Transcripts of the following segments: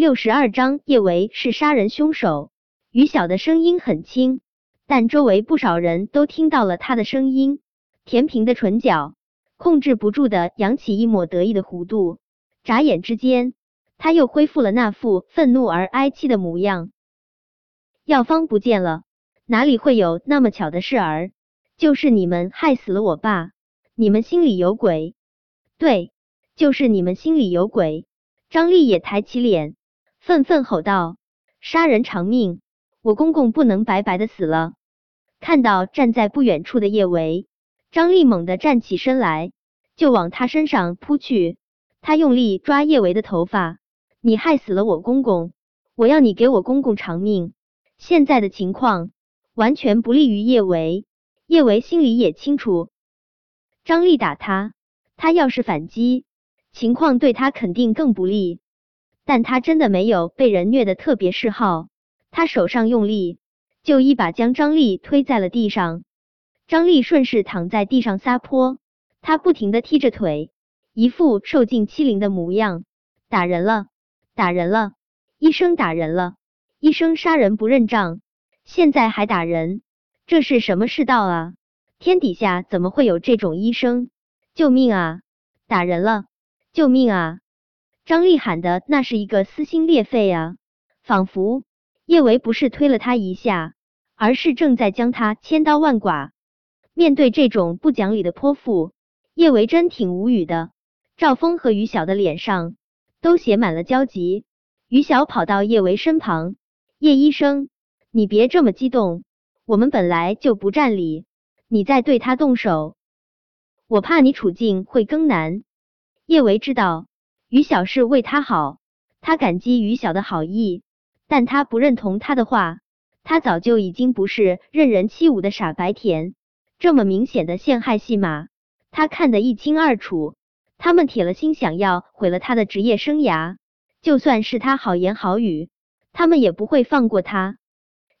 六十二章，叶维是杀人凶手。于晓的声音很轻，但周围不少人都听到了他的声音。田平的唇角控制不住的扬起一抹得意的弧度，眨眼之间，他又恢复了那副愤怒而哀戚的模样。药方不见了，哪里会有那么巧的事儿？就是你们害死了我爸，你们心里有鬼。对，就是你们心里有鬼。张丽也抬起脸，愤愤吼道：“杀人偿命！我公公不能白白的死了！”看到站在不远处的叶维，张丽猛地站起身来，就往他身上扑去。他用力抓叶维的头发：“你害死了我公公，我要你给我公公偿命！”现在的情况完全不利于叶维，叶维心里也清楚。张丽打他，他要是反击。情况对他肯定更不利，但他真的没有被人虐的特别嗜好。他手上用力，就一把将张丽推在了地上。张丽顺势躺在地上撒泼，他不停的踢着腿，一副受尽欺凌的模样。打人了，打人了！医生打人了！医生杀人不认账，现在还打人，这是什么世道啊？天底下怎么会有这种医生？救命啊！打人了！救命啊！张丽喊的那是一个撕心裂肺啊，仿佛叶维不是推了他一下，而是正在将他千刀万剐。面对这种不讲理的泼妇，叶维真挺无语的。赵峰和于晓的脸上都写满了焦急。于晓跑到叶维身旁：“叶医生，你别这么激动，我们本来就不占理，你再对他动手，我怕你处境会更难。”叶维知道于晓是为他好，他感激于晓的好意，但他不认同他的话。他早就已经不是任人欺侮的傻白甜，这么明显的陷害戏码，他看得一清二楚。他们铁了心想要毁了他的职业生涯，就算是他好言好语，他们也不会放过他。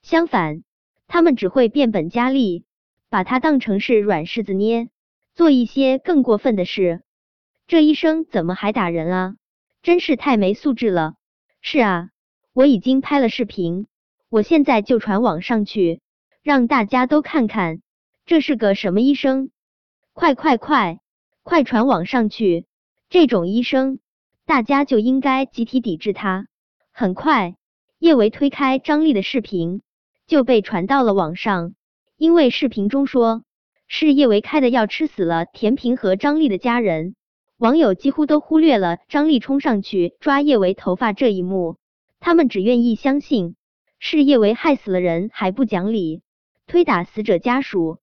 相反，他们只会变本加厉，把他当成是软柿子捏，做一些更过分的事。这医生怎么还打人啊？真是太没素质了！是啊，我已经拍了视频，我现在就传网上去，让大家都看看这是个什么医生！快快快，快传网上去！这种医生，大家就应该集体抵制他。很快，叶维推开张丽的视频，就被传到了网上。因为视频中说是叶维开的药吃死了田平和张丽的家人。网友几乎都忽略了张丽冲上去抓叶维头发这一幕，他们只愿意相信是叶维害死了人还不讲理，推打死者家属。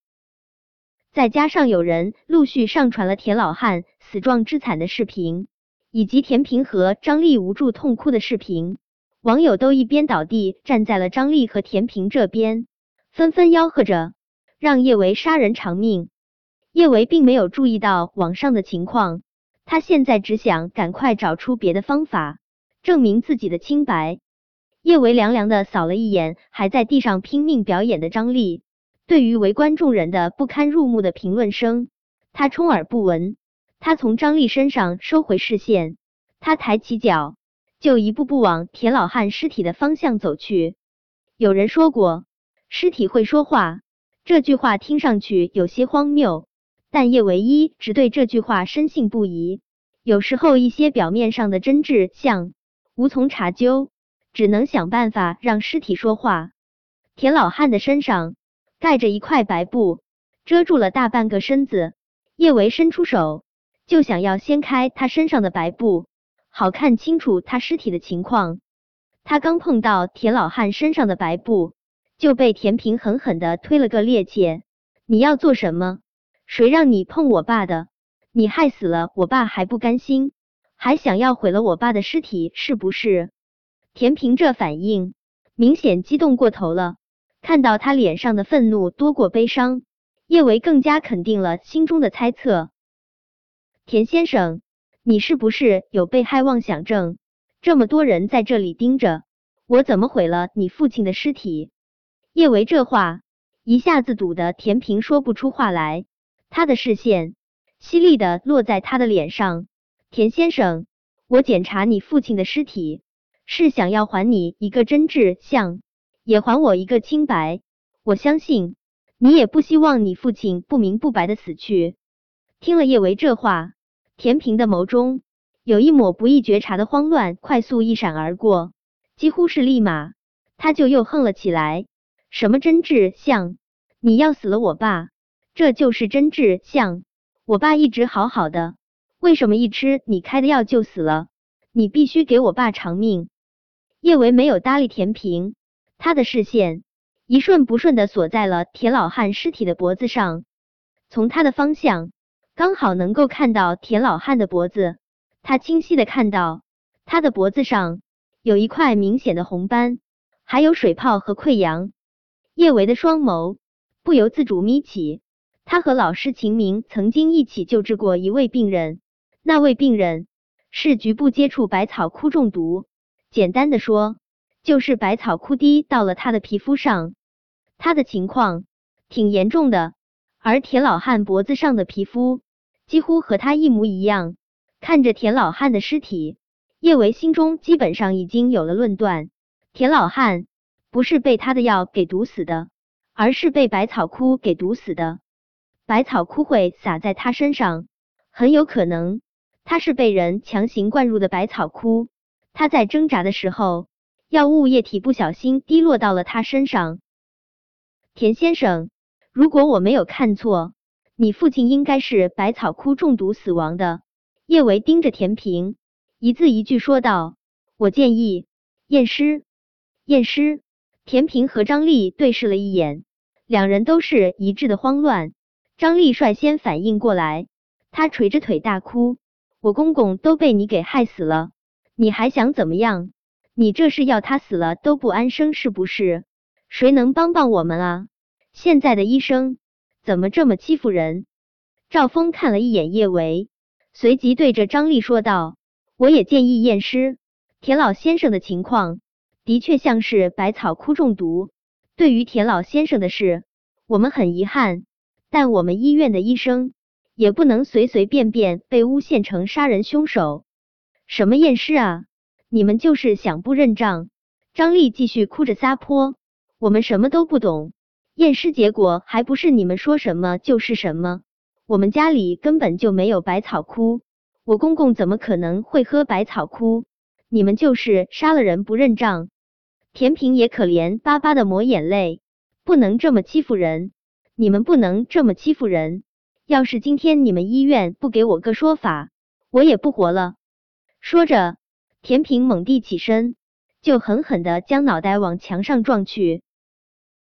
再加上有人陆续上传了田老汉死状之惨的视频，以及田平和张丽无助痛哭的视频，网友都一边倒地站在了张丽和田平这边，纷纷吆喝着让叶维杀人偿命。叶维并没有注意到网上的情况。他现在只想赶快找出别的方法，证明自己的清白。叶维凉凉的扫了一眼还在地上拼命表演的张丽，对于围观众人的不堪入目的评论声，他充耳不闻。他从张丽身上收回视线，他抬起脚，就一步步往田老汉尸体的方向走去。有人说过，尸体会说话，这句话听上去有些荒谬。但叶唯一只对这句话深信不疑。有时候一些表面上的真挚像无从查究，只能想办法让尸体说话。田老汉的身上盖着一块白布，遮住了大半个身子。叶维伸出手就想要掀开他身上的白布，好看清楚他尸体的情况。他刚碰到田老汉身上的白布，就被田平狠狠的推了个趔趄。你要做什么？谁让你碰我爸的？你害死了我爸还不甘心，还想要毁了我爸的尸体，是不是？田平这反应明显激动过头了，看到他脸上的愤怒多过悲伤，叶维更加肯定了心中的猜测。田先生，你是不是有被害妄想症？这么多人在这里盯着，我怎么毁了你父亲的尸体？叶维这话一下子堵得田平说不出话来。他的视线犀利的落在他的脸上，田先生，我检查你父亲的尸体，是想要还你一个真挚相，也还我一个清白。我相信你也不希望你父亲不明不白的死去。听了叶维这话，田平的眸中有一抹不易觉察的慌乱，快速一闪而过，几乎是立马，他就又哼了起来。什么真挚相？你要死了我爸？这就是真挚相？我爸一直好好的，为什么一吃你开的药就死了？你必须给我爸偿命！叶维没有搭理田平，他的视线一瞬不瞬的锁在了田老汉尸体的脖子上，从他的方向刚好能够看到田老汉的脖子，他清晰的看到他的脖子上有一块明显的红斑，还有水泡和溃疡。叶维的双眸不由自主眯起。他和老师秦明曾经一起救治过一位病人，那位病人是局部接触百草枯中毒。简单的说，就是百草枯滴到了他的皮肤上。他的情况挺严重的，而田老汉脖子上的皮肤几乎和他一模一样。看着田老汉的尸体，叶维心中基本上已经有了论断：田老汉。不是被他的药给毒死的，而是被百草枯给毒死的。百草枯会洒在他身上，很有可能他是被人强行灌入的百草枯。他在挣扎的时候，药物液体不小心滴落到了他身上。田先生，如果我没有看错，你父亲应该是百草枯中毒死亡的。叶维盯着田平，一字一句说道：“我建议验尸，验尸。”田平和张丽对视了一眼，两人都是一致的慌乱。张丽率先反应过来，她捶着腿大哭：“我公公都被你给害死了，你还想怎么样？你这是要他死了都不安生是不是？谁能帮帮我们啊？现在的医生怎么这么欺负人？”赵峰看了一眼叶维，随即对着张丽说道：“我也建议验尸，田老先生的情况。”的确像是百草枯中毒。对于田老先生的事，我们很遗憾，但我们医院的医生也不能随随便便被诬陷成杀人凶手。什么验尸啊？你们就是想不认账？张丽继续哭着撒泼。我们什么都不懂，验尸结果还不是你们说什么就是什么？我们家里根本就没有百草枯，我公公怎么可能会喝百草枯？你们就是杀了人不认账。田平也可怜巴巴的抹眼泪，不能这么欺负人，你们不能这么欺负人。要是今天你们医院不给我个说法，我也不活了。说着，田平猛地起身，就狠狠的将脑袋往墙上撞去。